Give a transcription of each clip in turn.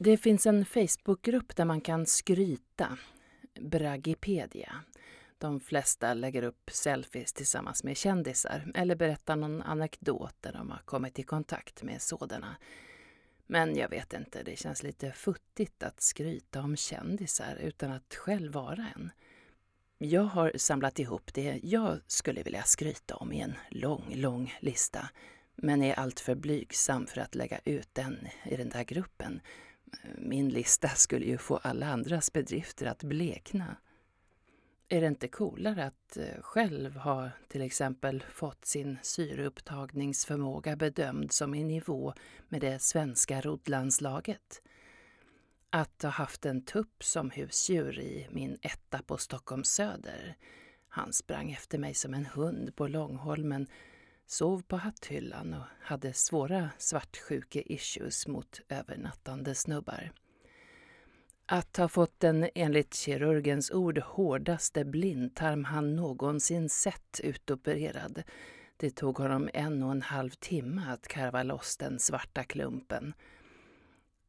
Det finns en Facebookgrupp där man kan skryta. Bragipedia. De flesta lägger upp selfies tillsammans med kändisar eller berättar någon anekdot där de har kommit i kontakt med sådana. Men jag vet inte, det känns lite futtigt att skryta om kändisar utan att själv vara en. Jag har samlat ihop det jag skulle vilja skryta om i en lång, lång lista men är alltför blygsam för att lägga ut den i den där gruppen. Min lista skulle ju få alla andras bedrifter att blekna. Är det inte coolare att eh, själv ha till exempel fått sin syreupptagningsförmåga bedömd som i nivå med det svenska roddlandslaget? Att ha haft en tupp som husdjur i min etta på Stockholms söder. Han sprang efter mig som en hund på Långholmen, sov på hatthyllan och hade svåra svartsjuke-issues mot övernattande snubbar. Att ha fått den enligt kirurgens ord hårdaste blindtarm han någonsin sett utopererad. Det tog honom en och en halv timme att karva loss den svarta klumpen.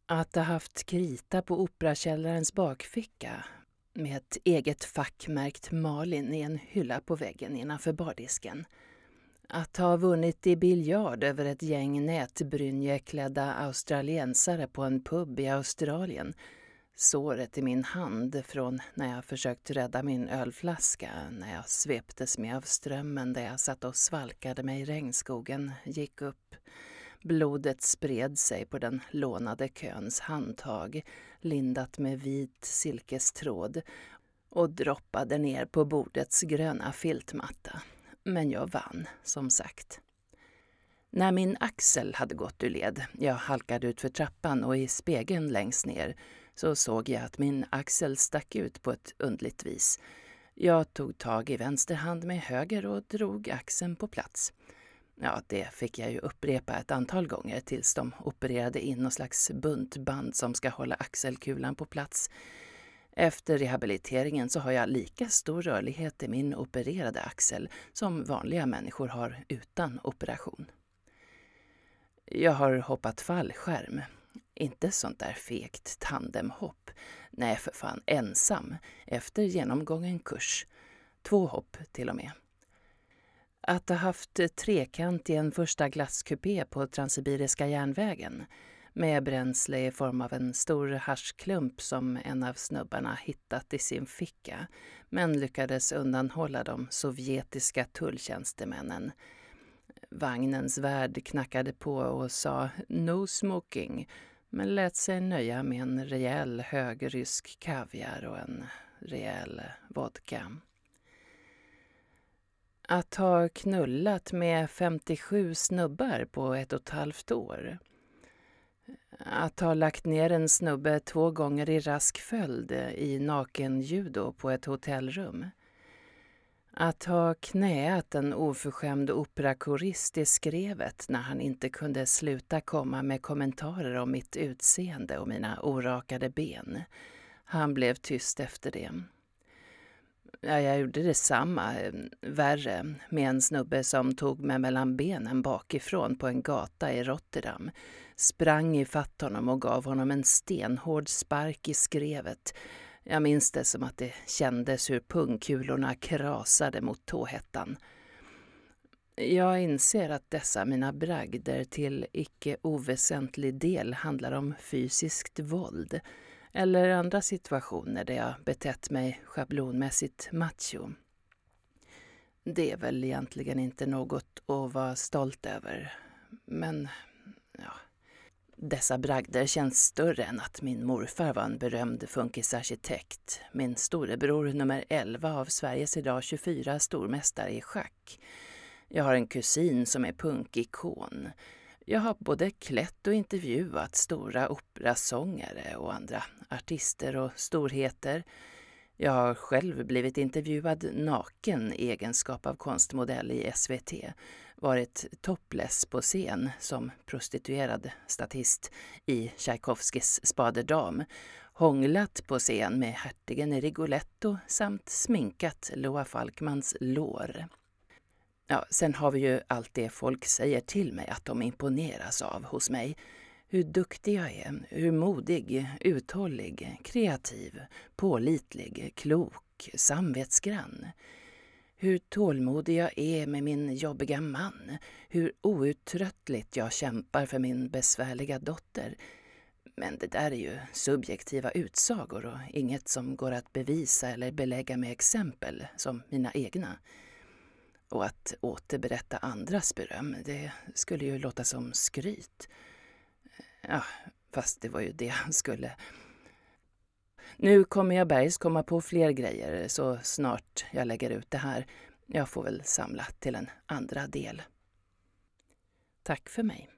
Att ha haft krita på Operakällarens bakficka med ett eget fack märkt Malin i en hylla på väggen innanför bardisken. Att ha vunnit i biljard över ett gäng nätbrynjeklädda australiensare på en pub i Australien Såret i min hand från när jag försökt rädda min ölflaska, när jag sveptes med av strömmen där jag satt och svalkade mig i regnskogen, gick upp. Blodet spred sig på den lånade köns handtag, lindat med vit silkestråd och droppade ner på bordets gröna filtmatta. Men jag vann, som sagt. När min axel hade gått ur led, jag halkade ut för trappan och i spegeln längst ner så såg jag att min axel stack ut på ett undligt vis. Jag tog tag i vänster hand med höger och drog axeln på plats. Ja, det fick jag ju upprepa ett antal gånger tills de opererade in något slags buntband som ska hålla axelkulan på plats. Efter rehabiliteringen så har jag lika stor rörlighet i min opererade axel som vanliga människor har utan operation. Jag har hoppat fallskärm inte sånt där fegt tandemhopp. Nej, för fan, ensam. Efter genomgången kurs. Två hopp till och med. Att ha haft trekant i en första glasskupé på Transsibiriska järnvägen med bränsle i form av en stor haschklump som en av snubbarna hittat i sin ficka men lyckades undanhålla de sovjetiska tulltjänstemännen. Vagnens värd knackade på och sa ”No smoking” men lät sig nöja med en rejäl hög rysk kaviar och en rejäl vodka. Att ha knullat med 57 snubbar på ett och ett halvt år. Att ha lagt ner en snubbe två gånger i rask följd eh, i nakenjudo på ett hotellrum. Att ha knäat en oförskämd operakorist i skrevet när han inte kunde sluta komma med kommentarer om mitt utseende och mina orakade ben. Han blev tyst efter det. Ja, jag gjorde detsamma, eh, värre, med en snubbe som tog mig mellan benen bakifrån på en gata i Rotterdam, sprang ifatt honom och gav honom en stenhård spark i skrevet jag minns det som att det kändes hur pungkulorna krasade mot tåhettan. Jag inser att dessa mina bragder till icke oväsentlig del handlar om fysiskt våld eller andra situationer där jag betett mig schablonmässigt macho. Det är väl egentligen inte något att vara stolt över, men ja, dessa bragder känns större än att min morfar var en berömd funkisarkitekt, min storebror nummer 11 av Sveriges idag 24 stormästare i schack. Jag har en kusin som är punkikon. Jag har både klätt och intervjuat stora operasångare och andra artister och storheter. Jag har själv blivit intervjuad naken i egenskap av konstmodell i SVT varit topless på scen som prostituerad statist i Tchaikovskis Spaderdam, hånglat på scen med hertigen i Rigoletto samt sminkat Loa Falkmans lår. Ja, sen har vi ju allt det folk säger till mig att de imponeras av hos mig hur duktig jag är, hur modig, uthållig, kreativ, pålitlig, klok, samvetsgrann. Hur tålmodig jag är med min jobbiga man, hur outtröttligt jag kämpar för min besvärliga dotter. Men det där är ju subjektiva utsagor och inget som går att bevisa eller belägga med exempel som mina egna. Och att återberätta andras beröm, det skulle ju låta som skryt. Ja, fast det var ju det han skulle. Nu kommer jag bergs komma på fler grejer så snart jag lägger ut det här. Jag får väl samla till en andra del. Tack för mig.